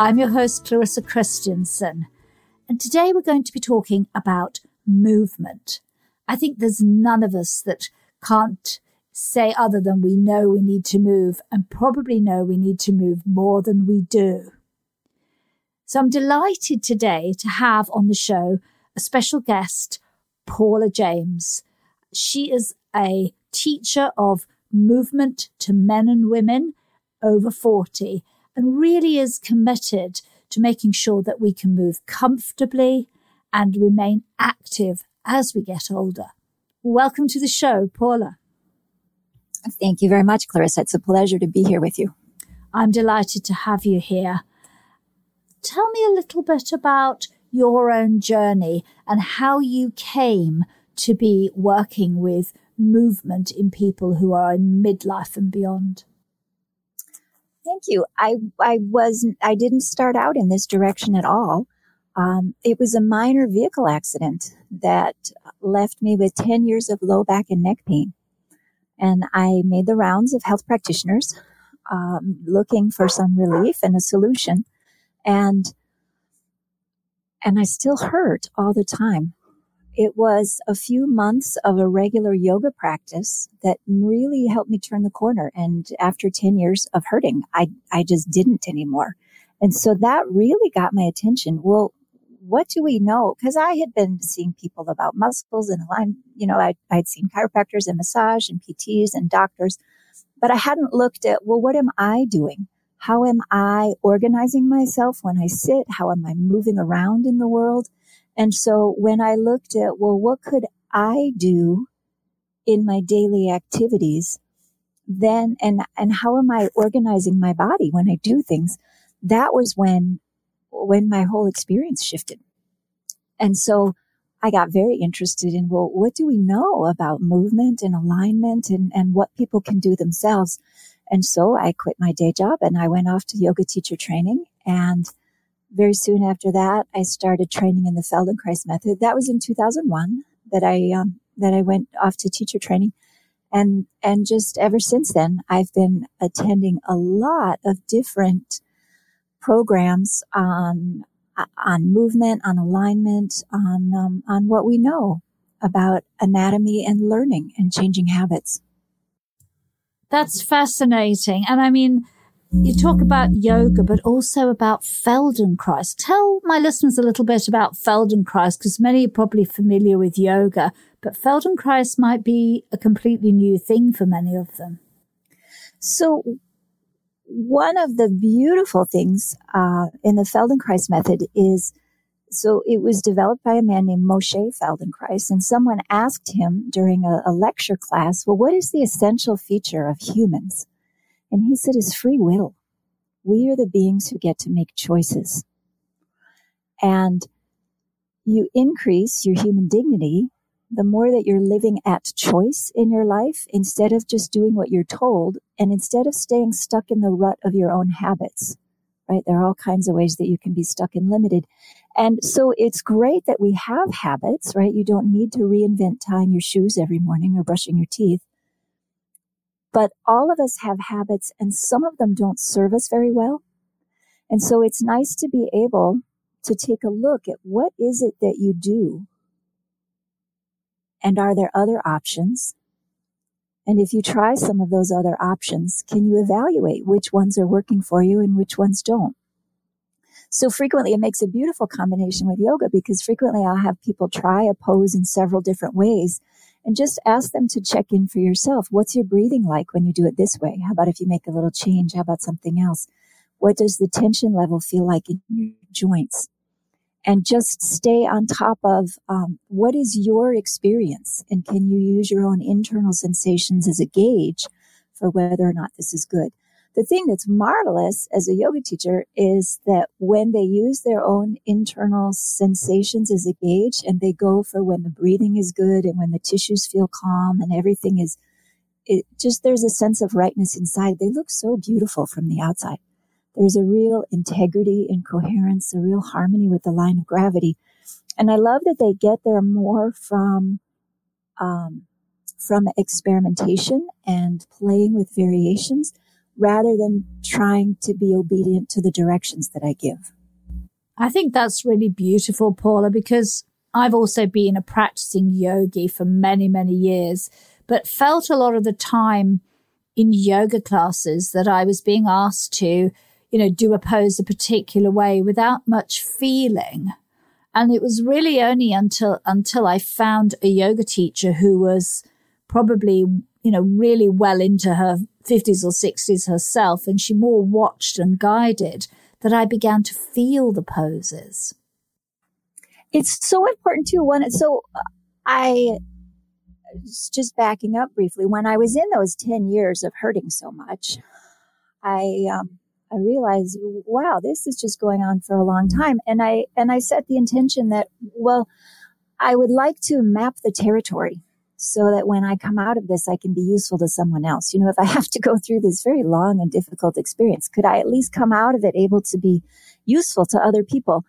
I'm your host, Clarissa Christensen. And today we're going to be talking about movement. I think there's none of us that can't say other than we know we need to move and probably know we need to move more than we do. So I'm delighted today to have on the show a special guest, Paula James. She is a teacher of movement to men and women over 40 and really is committed to making sure that we can move comfortably and remain active as we get older. Welcome to the show, Paula. Thank you very much, Clarissa. It's a pleasure to be here with you. I'm delighted to have you here. Tell me a little bit about your own journey and how you came to be working with movement in people who are in midlife and beyond. Thank you. I, I was, I didn't start out in this direction at all. Um, it was a minor vehicle accident that left me with 10 years of low back and neck pain. And I made the rounds of health practitioners, um, looking for some relief and a solution. And, and I still hurt all the time it was a few months of a regular yoga practice that really helped me turn the corner. And after 10 years of hurting, I, I just didn't anymore. And so that really got my attention. Well, what do we know? Because I had been seeing people about muscles and align, you know, I, I'd seen chiropractors and massage and PTs and doctors, but I hadn't looked at, well, what am I doing? How am I organizing myself when I sit? How am I moving around in the world? And so when I looked at, well, what could I do in my daily activities? Then, and, and how am I organizing my body when I do things? That was when, when my whole experience shifted. And so I got very interested in, well, what do we know about movement and alignment and, and what people can do themselves? And so I quit my day job and I went off to yoga teacher training and very soon after that, I started training in the Feldenkrais method. That was in 2001 that I, um, that I went off to teacher training. And, and just ever since then, I've been attending a lot of different programs on, on movement, on alignment, on, um, on what we know about anatomy and learning and changing habits. That's fascinating. And I mean, you talk about yoga, but also about Feldenkrais. Tell my listeners a little bit about Feldenkrais, because many are probably familiar with yoga, but Feldenkrais might be a completely new thing for many of them. So, one of the beautiful things uh, in the Feldenkrais method is so it was developed by a man named Moshe Feldenkrais, and someone asked him during a, a lecture class, Well, what is the essential feature of humans? And he said, is free will. We are the beings who get to make choices. And you increase your human dignity the more that you're living at choice in your life instead of just doing what you're told and instead of staying stuck in the rut of your own habits right? There are all kinds of ways that you can be stuck and limited. And so it's great that we have habits, right? You don't need to reinvent tying your shoes every morning or brushing your teeth. But all of us have habits and some of them don't serve us very well. And so it's nice to be able to take a look at what is it that you do? And are there other options? And if you try some of those other options, can you evaluate which ones are working for you and which ones don't? So frequently it makes a beautiful combination with yoga because frequently I'll have people try a pose in several different ways and just ask them to check in for yourself. What's your breathing like when you do it this way? How about if you make a little change? How about something else? What does the tension level feel like in your joints? and just stay on top of um, what is your experience and can you use your own internal sensations as a gauge for whether or not this is good the thing that's marvelous as a yoga teacher is that when they use their own internal sensations as a gauge and they go for when the breathing is good and when the tissues feel calm and everything is it just there's a sense of rightness inside they look so beautiful from the outside there's a real integrity and coherence, a real harmony with the line of gravity. And I love that they get there more from, um, from experimentation and playing with variations rather than trying to be obedient to the directions that I give. I think that's really beautiful, Paula, because I've also been a practicing yogi for many, many years, but felt a lot of the time in yoga classes that I was being asked to you know, do a pose a particular way without much feeling. And it was really only until, until I found a yoga teacher who was probably, you know, really well into her 50s or 60s herself, and she more watched and guided that I began to feel the poses. It's so important too. When so I just backing up briefly, when I was in those 10 years of hurting so much, I um, I realized, wow, this is just going on for a long time. And I, and I set the intention that, well, I would like to map the territory so that when I come out of this, I can be useful to someone else. You know, if I have to go through this very long and difficult experience, could I at least come out of it able to be useful to other people?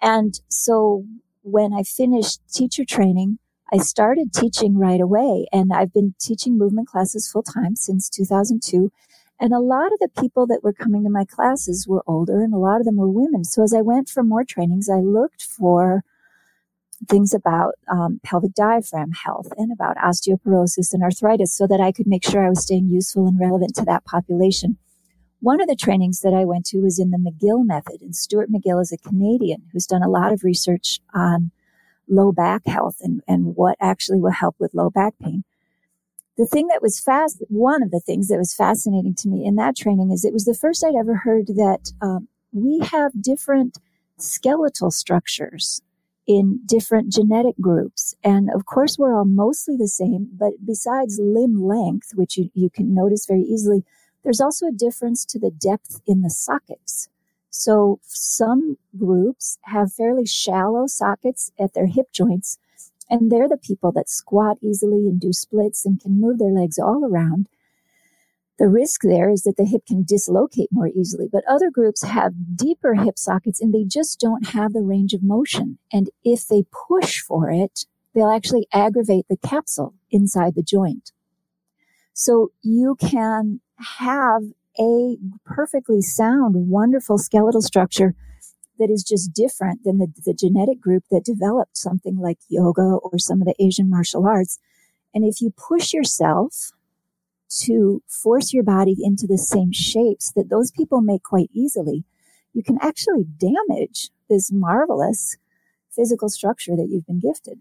And so when I finished teacher training, I started teaching right away and I've been teaching movement classes full time since 2002. And a lot of the people that were coming to my classes were older and a lot of them were women. So as I went for more trainings, I looked for things about um, pelvic diaphragm health and about osteoporosis and arthritis so that I could make sure I was staying useful and relevant to that population. One of the trainings that I went to was in the McGill method, and Stuart McGill is a Canadian who's done a lot of research on low back health and, and what actually will help with low back pain the thing that was fast, one of the things that was fascinating to me in that training is it was the first I'd ever heard that um, we have different skeletal structures in different genetic groups. And of course, we're all mostly the same, but besides limb length, which you, you can notice very easily, there's also a difference to the depth in the sockets. So some groups have fairly shallow sockets at their hip joints and they're the people that squat easily and do splits and can move their legs all around. The risk there is that the hip can dislocate more easily, but other groups have deeper hip sockets and they just don't have the range of motion. And if they push for it, they'll actually aggravate the capsule inside the joint. So you can have a perfectly sound, wonderful skeletal structure that is just different than the, the genetic group that developed something like yoga or some of the Asian martial arts. And if you push yourself to force your body into the same shapes that those people make quite easily, you can actually damage this marvelous physical structure that you've been gifted.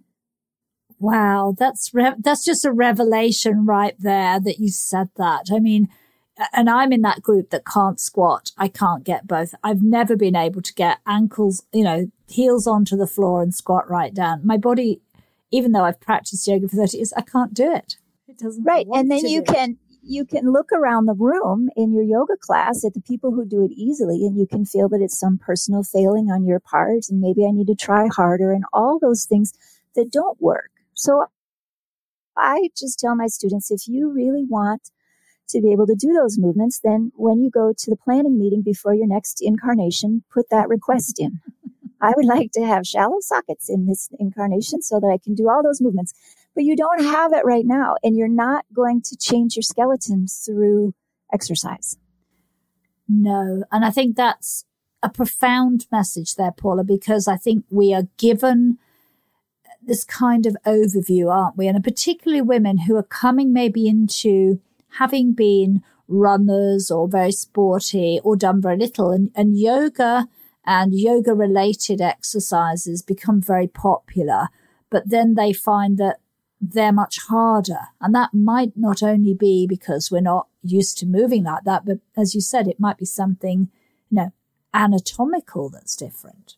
Wow, that's re- that's just a revelation right there that you said that. I mean, and I'm in that group that can't squat. I can't get both. I've never been able to get ankles, you know, heels onto the floor and squat right down. My body, even though I've practiced yoga for 30 years, I can't do it. It doesn't. Right. And then you can, you can look around the room in your yoga class at the people who do it easily and you can feel that it's some personal failing on your part and maybe I need to try harder and all those things that don't work. So I just tell my students, if you really want to be able to do those movements, then when you go to the planning meeting before your next incarnation, put that request in. I would like to have shallow sockets in this incarnation so that I can do all those movements. But you don't have it right now, and you're not going to change your skeleton through exercise. No. And I think that's a profound message there, Paula, because I think we are given this kind of overview, aren't we? And particularly women who are coming maybe into having been runners or very sporty or done very little and, and yoga and yoga related exercises become very popular, but then they find that they're much harder. And that might not only be because we're not used to moving like that, but as you said, it might be something, you know, anatomical that's different.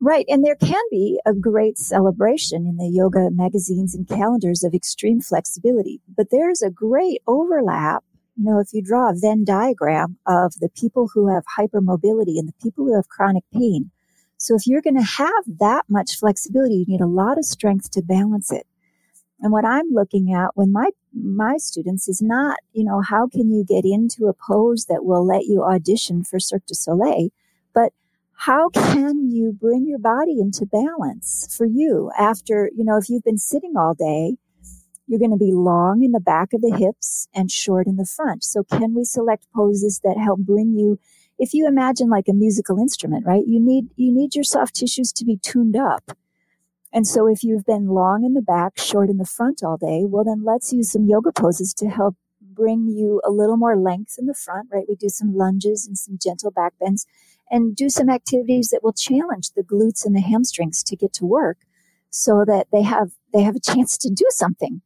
Right. And there can be a great celebration in the yoga magazines and calendars of extreme flexibility, but there's a great overlap you know, if you draw a Venn diagram of the people who have hypermobility and the people who have chronic pain. So if you're going to have that much flexibility, you need a lot of strength to balance it. And what I'm looking at when my, my students is not, you know, how can you get into a pose that will let you audition for Cirque du Soleil, but how can you bring your body into balance for you after, you know, if you've been sitting all day, you're going to be long in the back of the hips and short in the front. So can we select poses that help bring you, if you imagine like a musical instrument, right? You need, you need your soft tissues to be tuned up. And so if you've been long in the back, short in the front all day, well, then let's use some yoga poses to help bring you a little more length in the front, right? We do some lunges and some gentle back bends and do some activities that will challenge the glutes and the hamstrings to get to work so that they have, they have a chance to do something.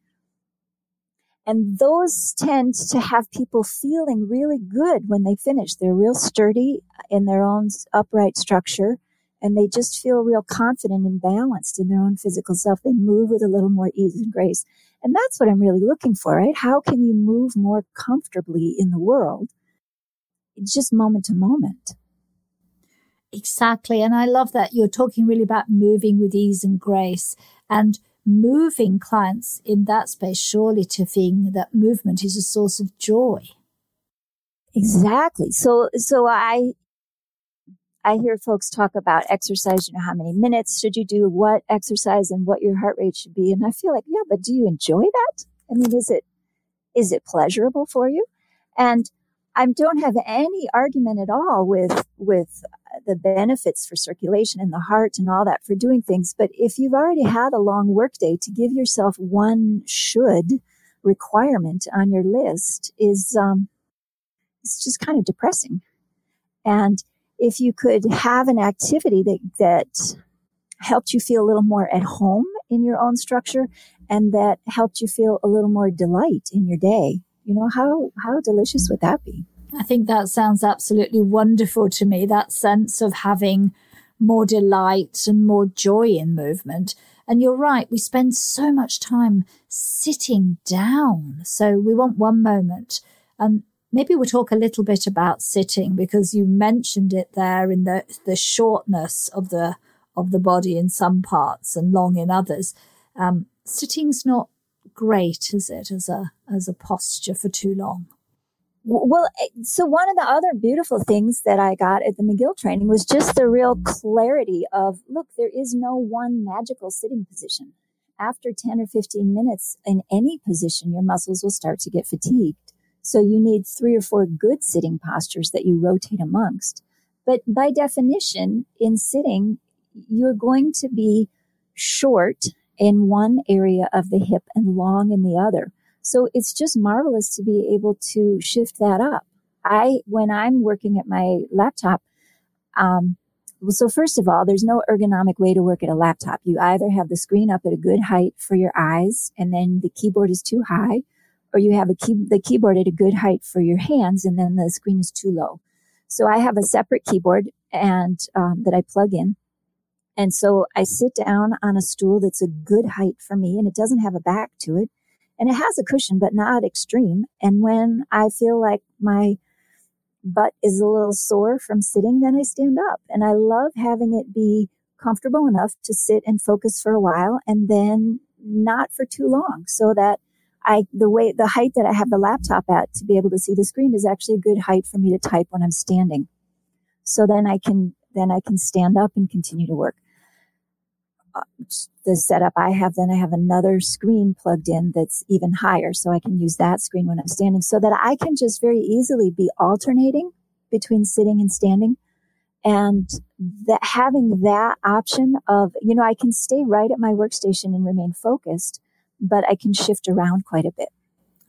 And those tend to have people feeling really good when they finish. They're real sturdy in their own upright structure and they just feel real confident and balanced in their own physical self. They move with a little more ease and grace. And that's what I'm really looking for, right? How can you move more comfortably in the world? It's just moment to moment. Exactly. And I love that you're talking really about moving with ease and grace. And moving clients in that space surely to think that movement is a source of joy. Exactly. So, so I, I hear folks talk about exercise, you know, how many minutes should you do what exercise and what your heart rate should be. And I feel like, yeah, but do you enjoy that? I mean, is it, is it pleasurable for you? And I don't have any argument at all with, with the benefits for circulation in the heart and all that for doing things. But if you've already had a long workday, to give yourself one should requirement on your list is um, it's just kind of depressing. And if you could have an activity that that helped you feel a little more at home in your own structure and that helped you feel a little more delight in your day, you know how how delicious would that be? I think that sounds absolutely wonderful to me. That sense of having more delight and more joy in movement. And you're right, we spend so much time sitting down. So we want one moment. And maybe we'll talk a little bit about sitting because you mentioned it there in the, the shortness of the of the body in some parts and long in others. Um, sitting's not great, is it, as a as a posture for too long? Well, eh, so one of the other beautiful things that I got at the McGill training was just the real clarity of look, there is no one magical sitting position. After 10 or 15 minutes in any position, your muscles will start to get fatigued. So you need three or four good sitting postures that you rotate amongst. But by definition, in sitting, you're going to be short in one area of the hip and long in the other. So it's just marvelous to be able to shift that up. I, when I'm working at my laptop, um, so first of all, there's no ergonomic way to work at a laptop. You either have the screen up at a good height for your eyes and then the keyboard is too high, or you have key, the keyboard at a good height for your hands and then the screen is too low. So I have a separate keyboard and um, that I plug in. And so I sit down on a stool that's a good height for me and it doesn't have a back to it and it has a cushion, but not extreme. And when I feel like my butt is a little sore from sitting, then I stand up. And I love having it be comfortable enough to sit and focus for a while and then not for too long so that I, the way, the height that I have the laptop at to be able to see the screen is actually a good height for me to type when I'm standing. So then I can, then I can stand up and continue to work. The setup I have, then I have another screen plugged in that's even higher. So I can use that screen when I'm standing so that I can just very easily be alternating between sitting and standing. And that having that option of, you know, I can stay right at my workstation and remain focused, but I can shift around quite a bit.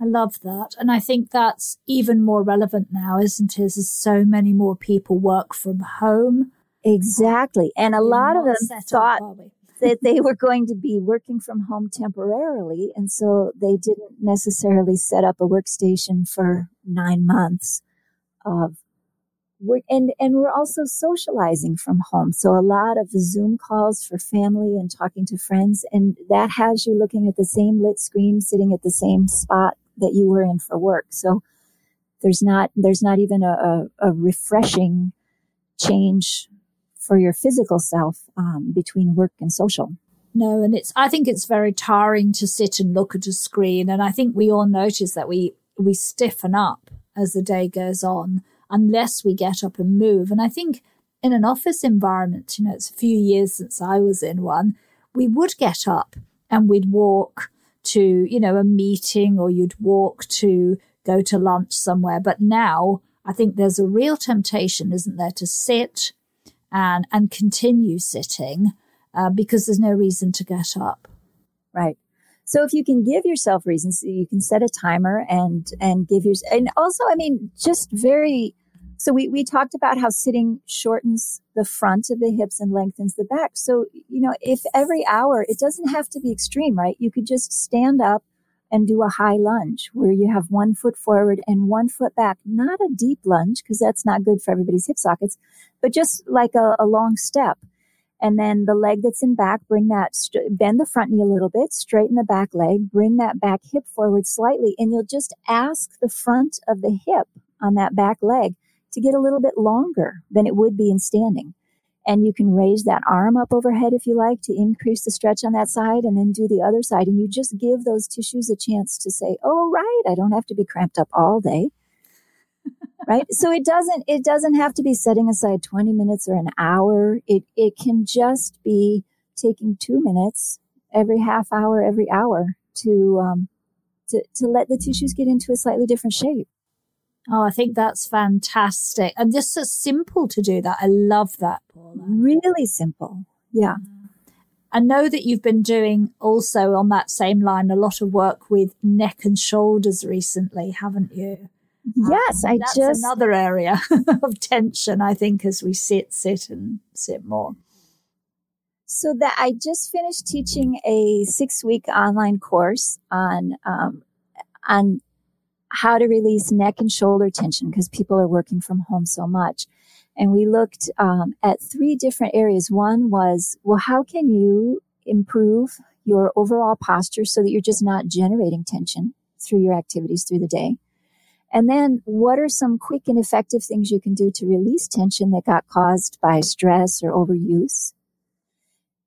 I love that. And I think that's even more relevant now, isn't it? As so many more people work from home. Exactly. And a lot of them thought up, that they were going to be working from home temporarily. And so they didn't necessarily set up a workstation for nine months of we're, and and we're also socializing from home. So a lot of Zoom calls for family and talking to friends, and that has you looking at the same lit screen, sitting at the same spot that you were in for work. So there's not there's not even a, a, a refreshing change for your physical self um, between work and social. No, and it's I think it's very tiring to sit and look at a screen, and I think we all notice that we we stiffen up as the day goes on unless we get up and move. And I think in an office environment, you know, it's a few years since I was in one, we would get up and we'd walk to, you know, a meeting or you'd walk to go to lunch somewhere. But now I think there's a real temptation, isn't there, to sit and, and continue sitting uh, because there's no reason to get up. Right. So if you can give yourself reasons, you can set a timer and and give your and also, I mean, just very so we, we talked about how sitting shortens the front of the hips and lengthens the back. So, you know, if every hour, it doesn't have to be extreme, right? You could just stand up and do a high lunge where you have one foot forward and one foot back. Not a deep lunge because that's not good for everybody's hip sockets, but just like a, a long step. And then the leg that's in back, bring that, bend the front knee a little bit, straighten the back leg, bring that back hip forward slightly, and you'll just ask the front of the hip on that back leg to get a little bit longer than it would be in standing. And you can raise that arm up overhead if you like to increase the stretch on that side and then do the other side. And you just give those tissues a chance to say, oh, right, I don't have to be cramped up all day. right. So it doesn't, it doesn't have to be setting aside 20 minutes or an hour. It, it can just be taking two minutes every half hour, every hour to, um, to, to let the tissues get into a slightly different shape. Oh, I think that's fantastic. And just so simple to do that. I love that, Paula. Really simple. Yeah. I know that you've been doing also on that same line a lot of work with neck and shoulders recently, haven't you? Yes, um, I that's just another area of tension, I think, as we sit, sit and sit more. So that I just finished teaching a six week online course on um, on how to release neck and shoulder tension because people are working from home so much. And we looked um, at three different areas. One was, well, how can you improve your overall posture so that you're just not generating tension through your activities through the day? And then what are some quick and effective things you can do to release tension that got caused by stress or overuse?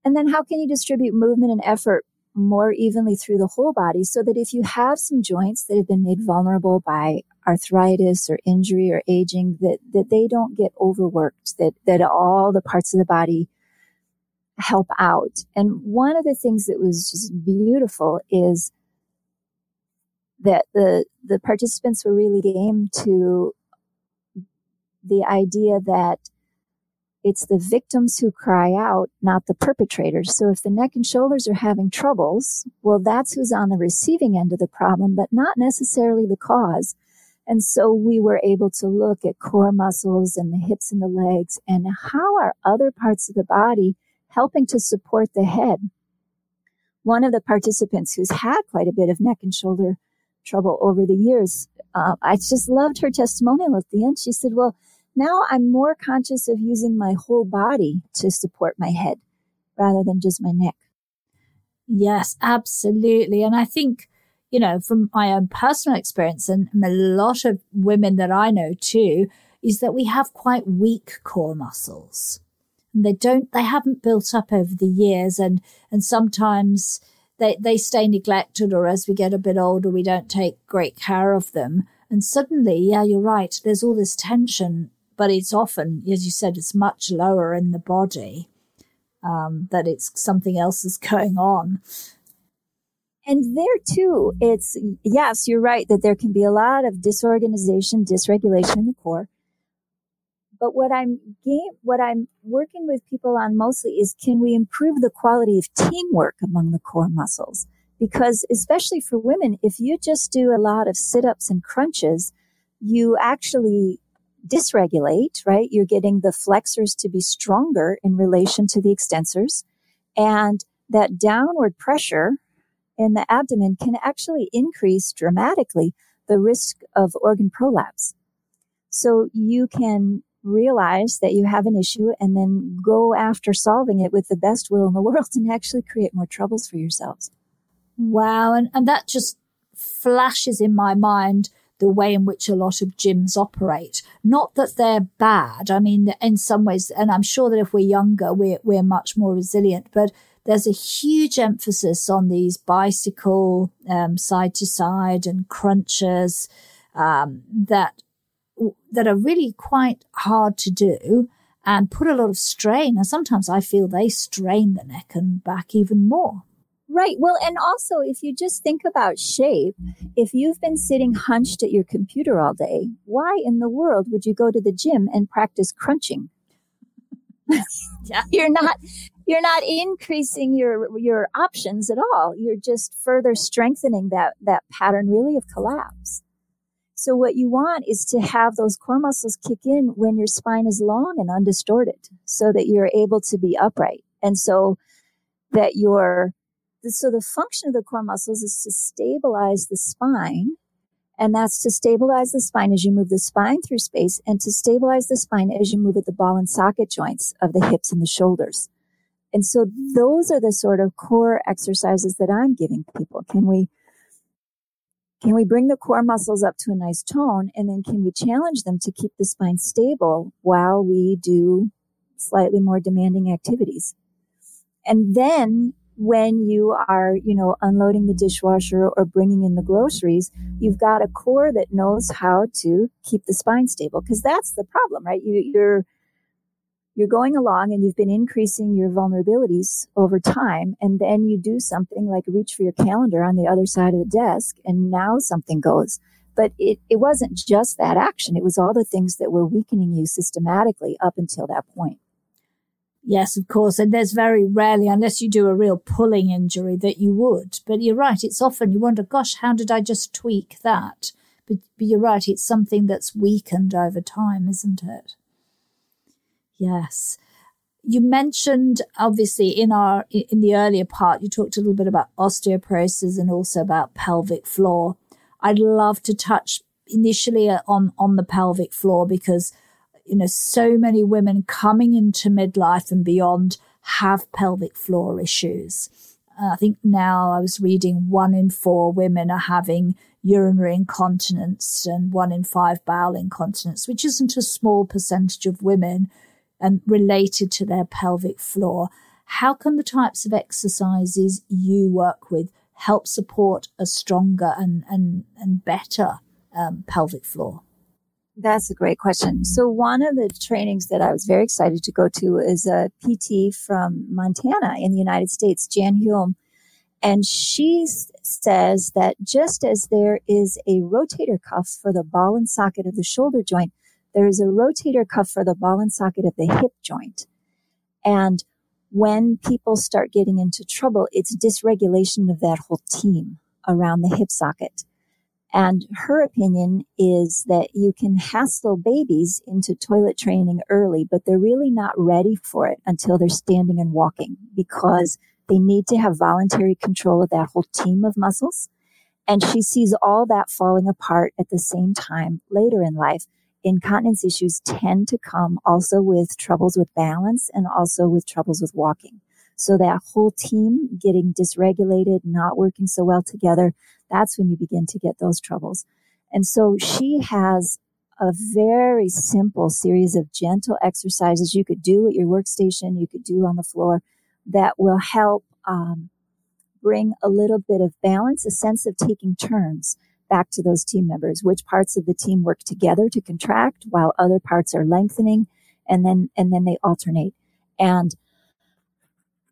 And then how can you distribute movement and effort more evenly through the whole body so that if you have some joints that have been made vulnerable by arthritis or injury or aging that that they don't get overworked that that all the parts of the body help out. And one of the things that was just beautiful is that the the participants were really game to the idea that it's the victims who cry out, not the perpetrators. So if the neck and shoulders are having troubles, well, that's who's on the receiving end of the problem, but not necessarily the cause. And so we were able to look at core muscles and the hips and the legs and how are other parts of the body helping to support the head. One of the participants who's had quite a bit of neck and shoulder trouble over the years, uh, I just loved her testimonial at the end. She said, well, now I'm more conscious of using my whole body to support my head rather than just my neck. Yes, absolutely. And I think, you know, from my own personal experience and a lot of women that I know too, is that we have quite weak core muscles. And they don't, they haven't built up over the years. And, and sometimes they, they stay neglected or as we get a bit older, we don't take great care of them. And suddenly, yeah, you're right. There's all this tension, but it's often, as you said, it's much lower in the body, um, that it's something else is going on. And there too, it's, yes, you're right that there can be a lot of disorganization, dysregulation in the core. But what I'm game, what I'm working with people on mostly is can we improve the quality of teamwork among the core muscles? Because especially for women, if you just do a lot of sit ups and crunches, you actually dysregulate, right? You're getting the flexors to be stronger in relation to the extensors. And that downward pressure in the abdomen can actually increase dramatically the risk of organ prolapse. So you can realize that you have an issue and then go after solving it with the best will in the world and actually create more troubles for yourselves. Wow. And, and that just flashes in my mind the way in which a lot of gyms operate. Not that they're bad. I mean, in some ways, and I'm sure that if we're younger, we're, we're much more resilient, but there's a huge emphasis on these bicycle, side to side and crunches, um, that that are really quite hard to do and put a lot of strain. And sometimes I feel they strain the neck and back even more. Right. Well, and also if you just think about shape, if you've been sitting hunched at your computer all day, why in the world would you go to the gym and practice crunching? yeah. you're not you're not increasing your your options at all. You're just further strengthening that that pattern really of collapse. So what you want is to have those core muscles kick in when your spine is long and undistorted so that you're able to be upright. And so that your, so the function of the core muscles is to stabilize the spine. And that's to stabilize the spine as you move the spine through space and to stabilize the spine as you move at the ball and socket joints of the hips and the shoulders. And so those are the sort of core exercises that I'm giving people. Can we can we bring the core muscles up to a nice tone? And then can we challenge them to keep the spine stable while we do slightly more demanding activities? And then when you are, you know, unloading the dishwasher or bringing in the groceries, you've got a core that knows how to keep the spine stable. Cause that's the problem, right? You, you're, you're going along and you've been increasing your vulnerabilities over time. And then you do something like reach for your calendar on the other side of the desk and now something goes. But it, it wasn't just that action. It was all the things that were weakening you systematically up until that point. Yes, of course. And there's very rarely, unless you do a real pulling injury, that you would. But you're right. It's often you wonder, gosh, how did I just tweak that? But, but you're right. It's something that's weakened over time, isn't it? Yes. You mentioned obviously in our in the earlier part you talked a little bit about osteoporosis and also about pelvic floor. I'd love to touch initially uh, on on the pelvic floor because you know so many women coming into midlife and beyond have pelvic floor issues. I think now I was reading one in four women are having urinary incontinence and one in five bowel incontinence, which isn't a small percentage of women and related to their pelvic floor. How can the types of exercises you work with help support a stronger and, and, and better um, pelvic floor? That's a great question. So one of the trainings that I was very excited to go to is a PT from Montana in the United States, Jan Hulme. And she says that just as there is a rotator cuff for the ball and socket of the shoulder joint, there is a rotator cuff for the ball and socket of the hip joint. And when people start getting into trouble, it's dysregulation of that whole team around the hip socket. And her opinion is that you can hassle babies into toilet training early, but they're really not ready for it until they're standing and walking because they need to have voluntary control of that whole team of muscles. And she sees all that falling apart at the same time later in life incontinence issues tend to come also with troubles with balance and also with troubles with walking. So that whole team getting dysregulated, not working so well together, that's when you begin to get those troubles. And so she has a very simple series of gentle exercises you could do at your workstation, you could do on the floor that will help um, bring a little bit of balance, a sense of taking turns back to those team members, which parts of the team work together to contract while other parts are lengthening and then, and then they alternate. And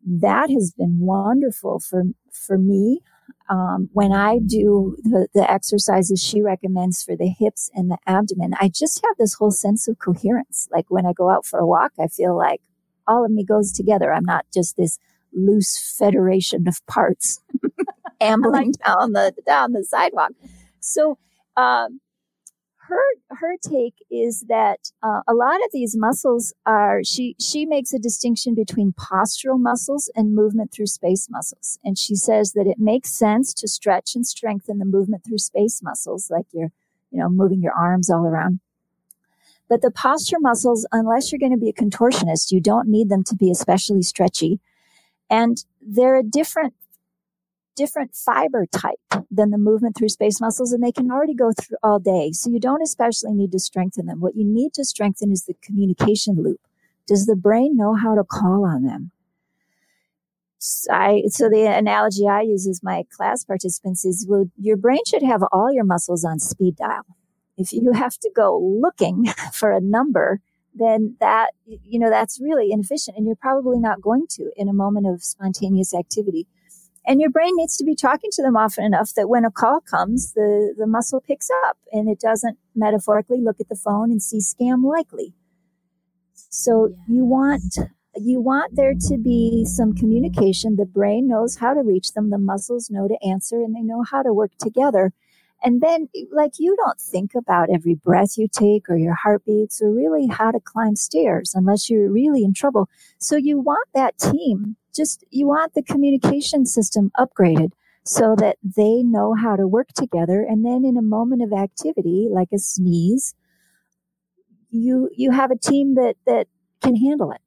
that has been wonderful for, for me. Um, when I do the, the exercises she recommends for the hips and the abdomen, I just have this whole sense of coherence. Like when I go out for a walk, I feel like all of me goes together. I'm not just this loose federation of parts ambling down the down the sidewalk. So um, her her take is that uh, a lot of these muscles are she she makes a distinction between postural muscles and movement through space muscles. And she says that it makes sense to stretch and strengthen the movement through space muscles like you're you know moving your arms all around. But the posture muscles unless you're going to be a contortionist you don't need them to be especially stretchy. And they're a different different fiber type than the movement through space muscles and they can already go through all day. So you don't especially need to strengthen them. What you need to strengthen is the communication loop. Does the brain know how to call on them? I, so the analogy I use with my class participants is, well, your brain should have all your muscles on speed dial. If you have to go looking for a number, then that, you know, that's really inefficient and you're probably not going to in a moment of spontaneous activity. And your brain needs to be talking to them often enough that when a call comes, the, the muscle picks up and it doesn't metaphorically look at the phone and see scam likely. So yes. you want, you want there to be some communication. The brain knows how to reach them. The muscles know to answer and they know how to work together. And then, like, you don't think about every breath you take or your heartbeats or really how to climb stairs unless you're really in trouble. So you want that team just you want the communication system upgraded so that they know how to work together. And then in a moment of activity like a sneeze you you have a team that that can handle it.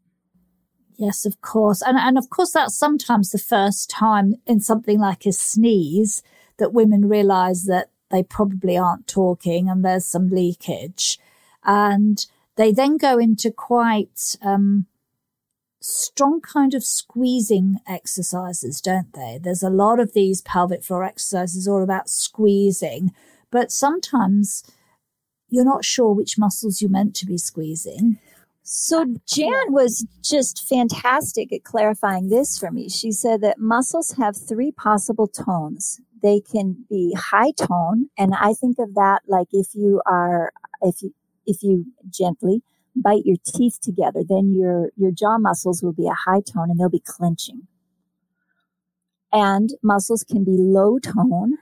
Yes of course. And and of course that's sometimes the first time in something like a sneeze that women realize that they probably aren't talking and there's some leakage. And they then go into quite um, strong kind of squeezing exercises, don't they? There's a lot of these pelvic floor exercises all about squeezing, but sometimes you're not sure which muscles you're meant to be squeezing. So Jan was just fantastic at clarifying this for me. She said that muscles have three possible tones. They can be high tone, and I think of that like if you are if you if you gently bite your teeth together, then your, your jaw muscles will be a high tone and they'll be clenching. And muscles can be low tone.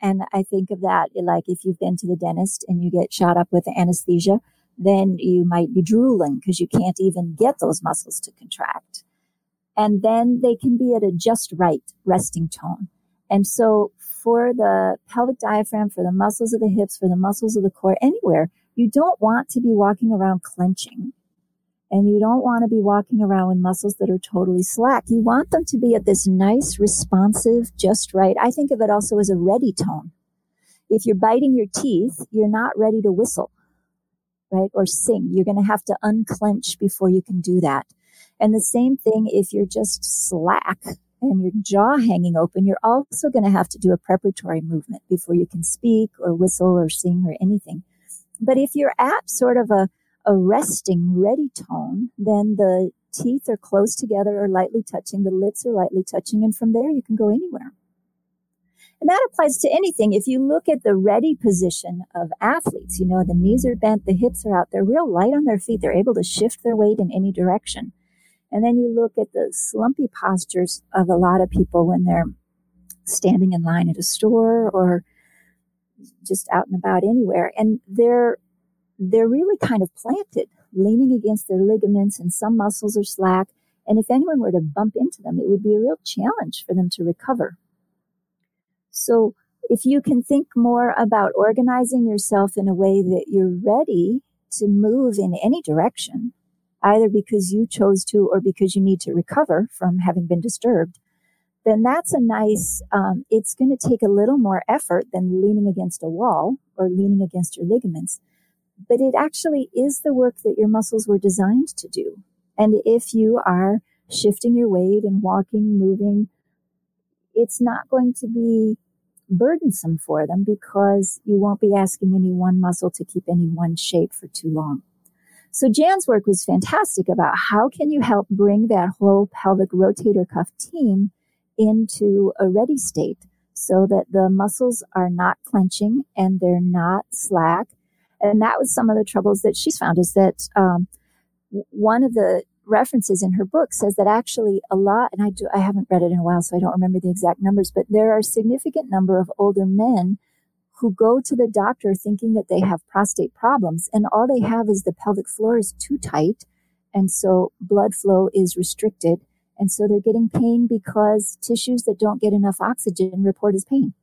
And I think of that like if you've been to the dentist and you get shot up with anesthesia, then you might be drooling because you can't even get those muscles to contract. And then they can be at a just right resting tone. And so for the pelvic diaphragm, for the muscles of the hips, for the muscles of the core, anywhere, you don't want to be walking around clenching and you don't want to be walking around with muscles that are totally slack. You want them to be at this nice, responsive, just right. I think of it also as a ready tone. If you're biting your teeth, you're not ready to whistle, right? Or sing. You're going to have to unclench before you can do that. And the same thing if you're just slack and your jaw hanging open, you're also going to have to do a preparatory movement before you can speak or whistle or sing or anything. But if you're at sort of a, a resting, ready tone, then the teeth are close together or lightly touching, the lips are lightly touching, and from there you can go anywhere. And that applies to anything. If you look at the ready position of athletes, you know, the knees are bent, the hips are out, they're real light on their feet. They're able to shift their weight in any direction. And then you look at the slumpy postures of a lot of people when they're standing in line at a store or just out and about anywhere. And they're, they're really kind of planted, leaning against their ligaments and some muscles are slack. And if anyone were to bump into them, it would be a real challenge for them to recover. So if you can think more about organizing yourself in a way that you're ready to move in any direction, either because you chose to or because you need to recover from having been disturbed, then that's a nice, um, it's going to take a little more effort than leaning against a wall or leaning against your ligaments. But it actually is the work that your muscles were designed to do. And if you are shifting your weight and walking, moving it's not going to be burdensome for them because you won't be asking any one muscle to keep any one shape for too long. So Jan's work was fantastic about how can you help bring that whole pelvic rotator cuff team into a ready state so that the muscles are not clenching and they're not slack. And that was some of the troubles that she's found is that um, one of the references in her book says that actually a lot, and I do, I haven't read it in a while, so I don't remember the exact numbers, but there are a significant number of older men who go to the doctor thinking that they have prostate problems, and all they have is the pelvic floor is too tight, and so blood flow is restricted, and so they're getting pain because tissues that don't get enough oxygen report as pain.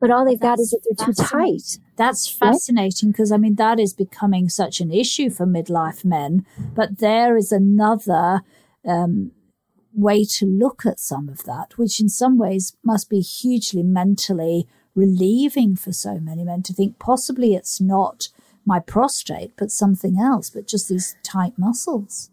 But all they've got is that they're too tight. That's fascinating because I mean that is becoming such an issue for midlife men. But there is another um, way to look at some of that, which in some ways must be hugely mentally relieving for so many men to think possibly it's not my prostate, but something else, but just these tight muscles.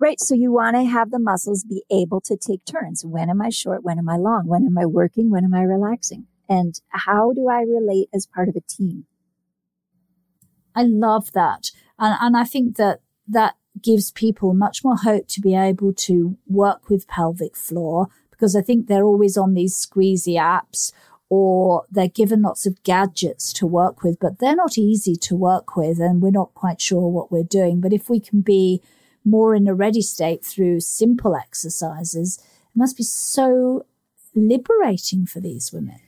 Right. So you want to have the muscles be able to take turns. When am I short? When am I long? When am I working? When am I relaxing? And how do I relate as part of a team? I love that. And, and I think that that gives people much more hope to be able to work with pelvic floor because I think they're always on these squeezy apps or they're given lots of gadgets to work with, but they're not easy to work with and we're not quite sure what we're doing. But if we can be more in a ready state through simple exercises, it must be so liberating for these women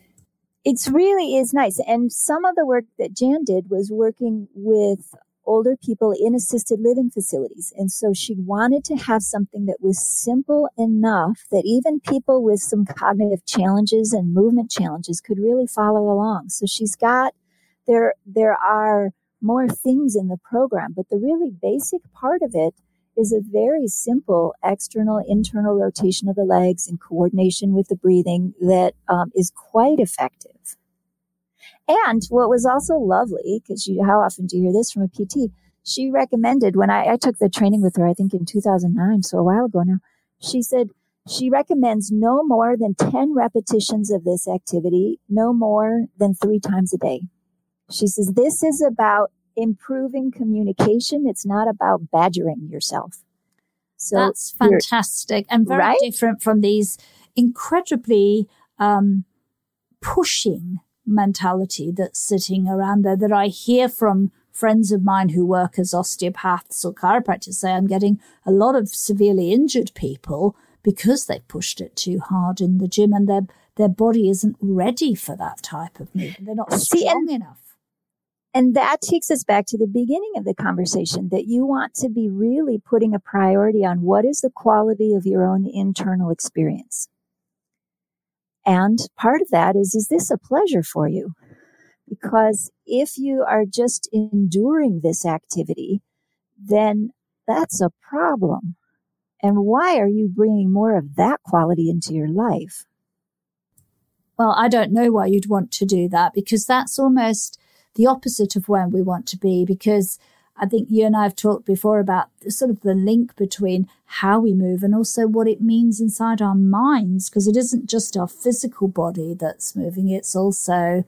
It really is nice. And some of the work that Jan did was working with older people in assisted living facilities. And so she wanted to have something that was simple enough that even people with some cognitive challenges and movement challenges could really follow along. So she's got there there are more things in the program, but the really basic part of it is a very simple external internal rotation of the legs in coordination with the breathing that um, is quite effective. And what was also lovely, because you, how often do you hear this from a PT? She recommended when I, I took the training with her, I think in 2009, so a while ago now, she said she recommends no more than 10 repetitions of this activity, no more than three times a day. She says this is about improving communication. It's not about badgering yourself. So that's fantastic and very right? different from these incredibly um, pushing mentality that's sitting around there that I hear from friends of mine who work as osteopaths or chiropractors say I'm getting a lot of severely injured people because they pushed it too hard in the gym and their their body isn't ready for that type of movement. They're not See, strong and, enough. And that takes us back to the beginning of the conversation that you want to be really putting a priority on what is the quality of your own internal experience. And part of that is, is this a pleasure for you? Because if you are just enduring this activity, then that's a problem. And why are you bringing more of that quality into your life? Well, I don't know why you'd want to do that because that's almost the opposite of where we want to be because I think you and I have talked before about sort of the link between how we move and also what it means inside our minds, because it isn't just our physical body that's moving, it's also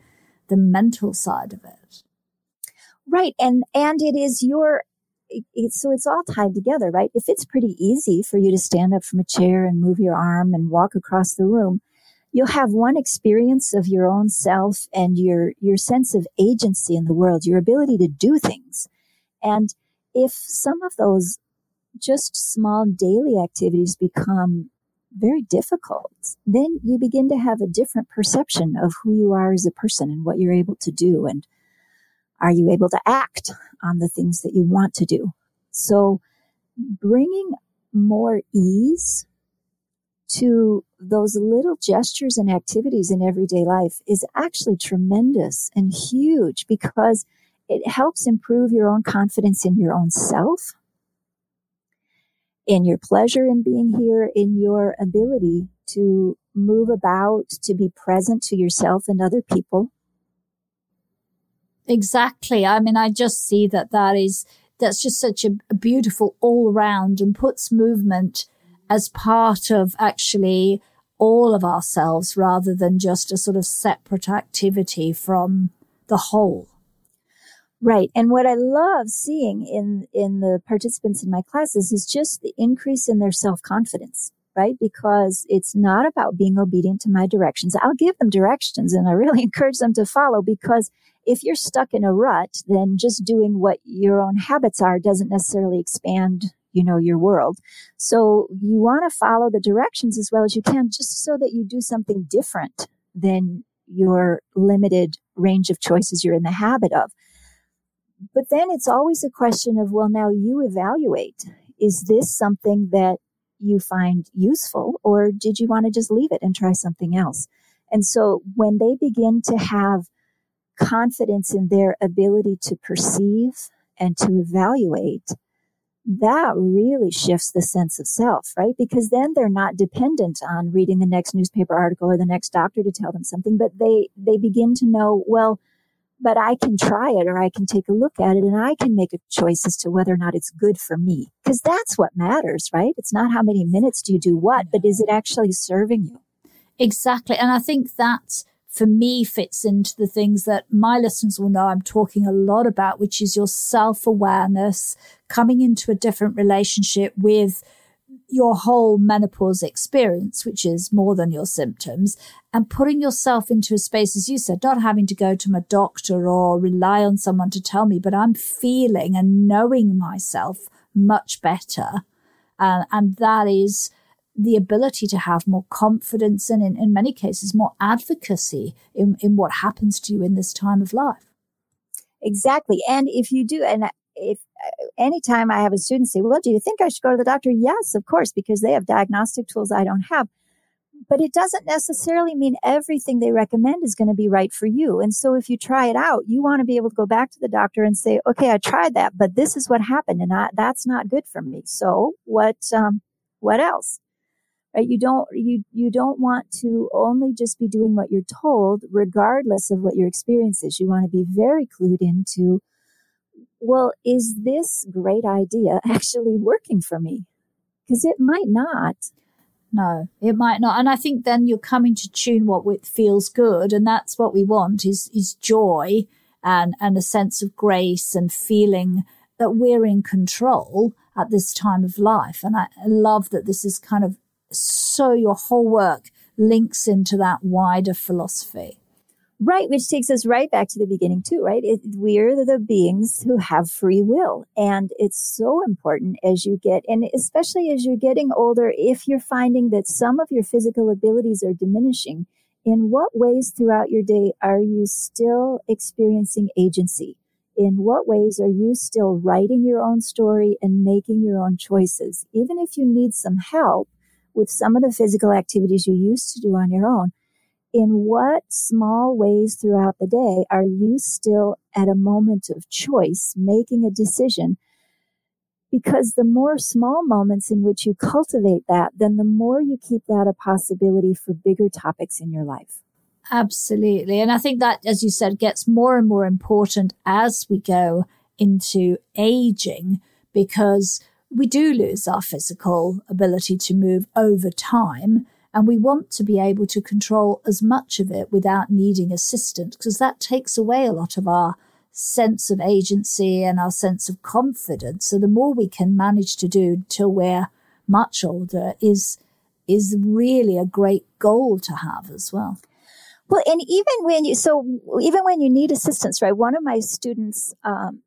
the mental side of it. Right. And, and it is your, it, so it's all tied together, right? If it's pretty easy for you to stand up from a chair and move your arm and walk across the room, you'll have one experience of your own self and your, your sense of agency in the world, your ability to do things. And if some of those just small daily activities become very difficult, then you begin to have a different perception of who you are as a person and what you're able to do. And are you able to act on the things that you want to do? So bringing more ease to those little gestures and activities in everyday life is actually tremendous and huge because it helps improve your own confidence in your own self, in your pleasure in being here, in your ability to move about, to be present to yourself and other people. Exactly. I mean, I just see that that is, that's just such a, a beautiful all round and puts movement as part of actually all of ourselves rather than just a sort of separate activity from the whole. Right. And what I love seeing in, in the participants in my classes is just the increase in their self confidence, right? Because it's not about being obedient to my directions. I'll give them directions and I really encourage them to follow because if you're stuck in a rut, then just doing what your own habits are doesn't necessarily expand you know your world. So you want to follow the directions as well as you can just so that you do something different than your limited range of choices you're in the habit of. But then it's always a question of well now you evaluate is this something that you find useful or did you want to just leave it and try something else? And so when they begin to have confidence in their ability to perceive and to evaluate, that really shifts the sense of self, right? Because then they're not dependent on reading the next newspaper article or the next doctor to tell them something, but they, they begin to know, well, but I can try it or I can take a look at it and I can make a choice as to whether or not it's good for me. Because that's what matters, right? It's not how many minutes do you do what, but is it actually serving you? Exactly. And I think that's for me fits into the things that my listeners will know I'm talking a lot about, which is your self awareness, coming into a different relationship with your whole menopause experience, which is more than your symptoms, and putting yourself into a space, as you said, not having to go to my doctor or rely on someone to tell me, but I'm feeling and knowing myself much better. Uh, and that is the ability to have more confidence and in, in many cases more advocacy in, in what happens to you in this time of life. Exactly. And if you do, and if anytime I have a student say, well, do you think I should go to the doctor? Yes, of course, because they have diagnostic tools I don't have. But it doesn't necessarily mean everything they recommend is going to be right for you. And so if you try it out, you want to be able to go back to the doctor and say, okay, I tried that, but this is what happened and I, that's not good for me. So what, um, what else? Right? You don't, you, you don't want to only just be doing what you're told, regardless of what your experience is. You want to be very clued into, well, is this great idea actually working for me? Because it might not. No, it might not. And I think then you're coming to tune what feels good. And that's what we want is, is joy and, and a sense of grace and feeling that we're in control at this time of life. And I love that this is kind of so your whole work links into that wider philosophy. Right, which takes us right back to the beginning too, right? It, we're the beings who have free will. And it's so important as you get, and especially as you're getting older, if you're finding that some of your physical abilities are diminishing, in what ways throughout your day are you still experiencing agency? In what ways are you still writing your own story and making your own choices? Even if you need some help, with some of the physical activities you used to do on your own, in what small ways throughout the day are you still at a moment of choice making a decision? Because the more small moments in which you cultivate that, then the more you keep that a possibility for bigger topics in your life. Absolutely. And I think that, as you said, gets more and more important as we go into aging because we do lose our physical ability to move over time. And we want to be able to control as much of it without needing assistance because that takes away a lot of our sense of agency and our sense of confidence. So the more we can manage to do till we're much older is, is really a great goal to have as well. Well, and even when you, so even when you need assistance, right? One of my students, um,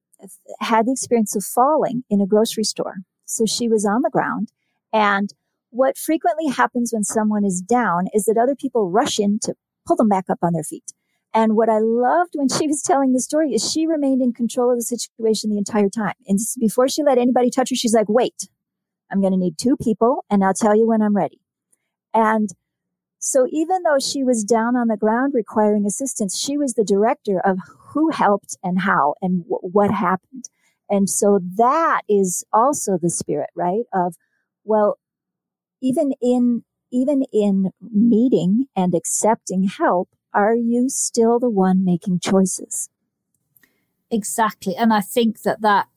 had the experience of falling in a grocery store so she was on the ground. And what frequently happens when someone is down is that other people rush in to pull them back up on their feet. And what I loved when she was telling the story is she remained in control of the situation the entire time. And before she let anybody touch her, she's like, wait, I'm going to need two people and I'll tell you when I'm ready. And so even though she was down on the ground requiring assistance, she was the director of who helped and how and w- what happened. And so that is also the spirit, right? Of, well, even in, even in needing and accepting help, are you still the one making choices? Exactly. And I think that that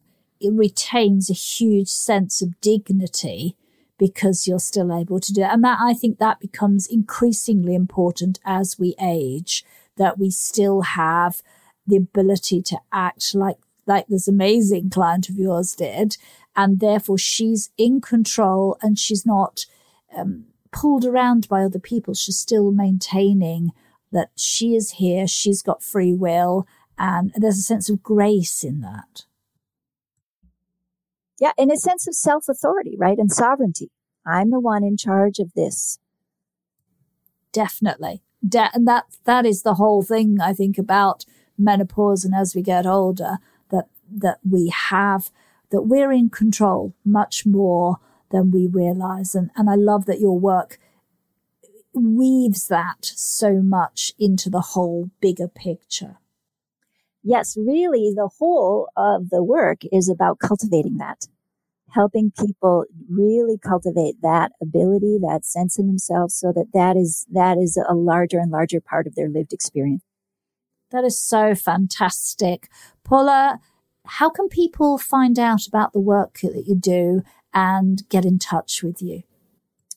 it retains a huge sense of dignity because you're still able to do it. And that I think that becomes increasingly important as we age, that we still have the ability to act like like this amazing client of yours did. And therefore she's in control and she's not um, pulled around by other people. She's still maintaining that she is here. She's got free will and there's a sense of grace in that. Yeah. And a sense of self authority, right? And sovereignty. I'm the one in charge of this. Definitely. De- and that, that is the whole thing I think about menopause and as we get older that we have, that we're in control much more than we realize. And, and I love that your work weaves that so much into the whole bigger picture. Yes, really, the whole of the work is about cultivating that, helping people really cultivate that ability, that sense in themselves, so that that is that is a larger and larger part of their lived experience. That is so fantastic, Paula how can people find out about the work that you do and get in touch with you?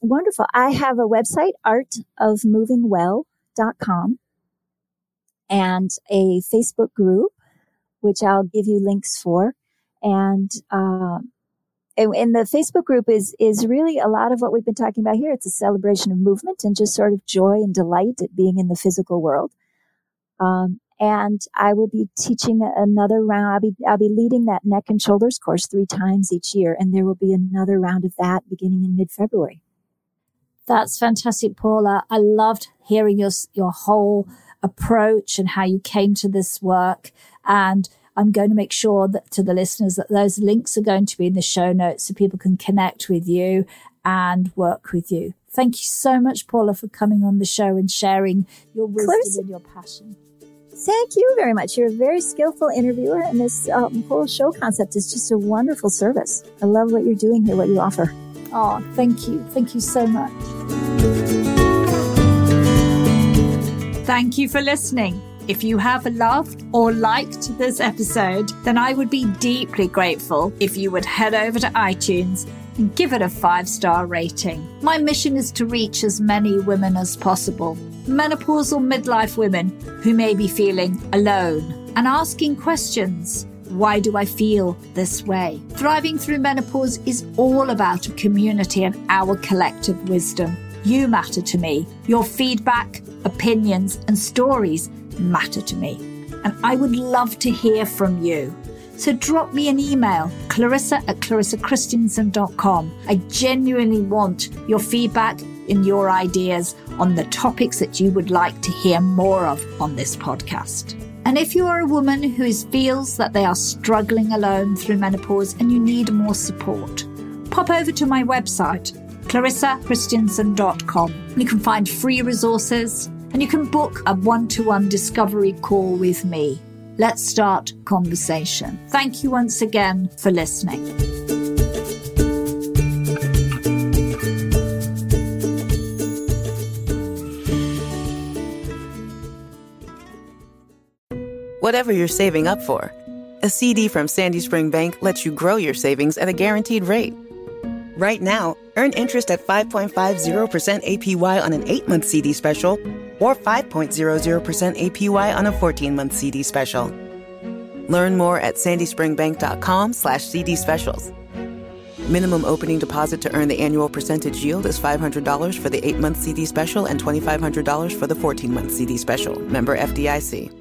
Wonderful. I have a website, artofmovingwell.com, and a Facebook group, which I'll give you links for. And, uh, and the Facebook group is, is really a lot of what we've been talking about here. It's a celebration of movement and just sort of joy and delight at being in the physical world. Um, and I will be teaching another round. I'll be, I'll be leading that neck and shoulders course three times each year. And there will be another round of that beginning in mid February. That's fantastic, Paula. I loved hearing your, your whole approach and how you came to this work. And I'm going to make sure that to the listeners that those links are going to be in the show notes so people can connect with you and work with you. Thank you so much, Paula, for coming on the show and sharing your wisdom Close. and your passion. Thank you very much. You're a very skillful interviewer, and this um, whole show concept is just a wonderful service. I love what you're doing here, what you offer. Oh, thank you. Thank you so much. Thank you for listening. If you have loved or liked this episode, then I would be deeply grateful if you would head over to iTunes and give it a five star rating. My mission is to reach as many women as possible menopausal midlife women who may be feeling alone and asking questions. Why do I feel this way? Thriving through menopause is all about a community and our collective wisdom. You matter to me. Your feedback, opinions, and stories matter to me. And I would love to hear from you. So drop me an email, clarissa at clarissakristjansson.com. I genuinely want your feedback and your ideas on the topics that you would like to hear more of on this podcast. And if you are a woman who feels that they are struggling alone through menopause and you need more support, pop over to my website, clarissakristjansson.com. You can find free resources and you can book a one to one discovery call with me. Let's start conversation. Thank you once again for listening. Whatever you're saving up for, a CD from Sandy Spring Bank lets you grow your savings at a guaranteed rate. Right now, earn interest at 5.50% APY on an 8 month CD special or 5.00% APY on a 14-month CD special. Learn more at sandyspringbank.com slash CD specials. Minimum opening deposit to earn the annual percentage yield is $500 for the 8-month CD special and $2,500 for the 14-month CD special. Member FDIC.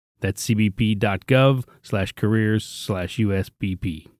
That's cbp.gov slash careers slash USBP.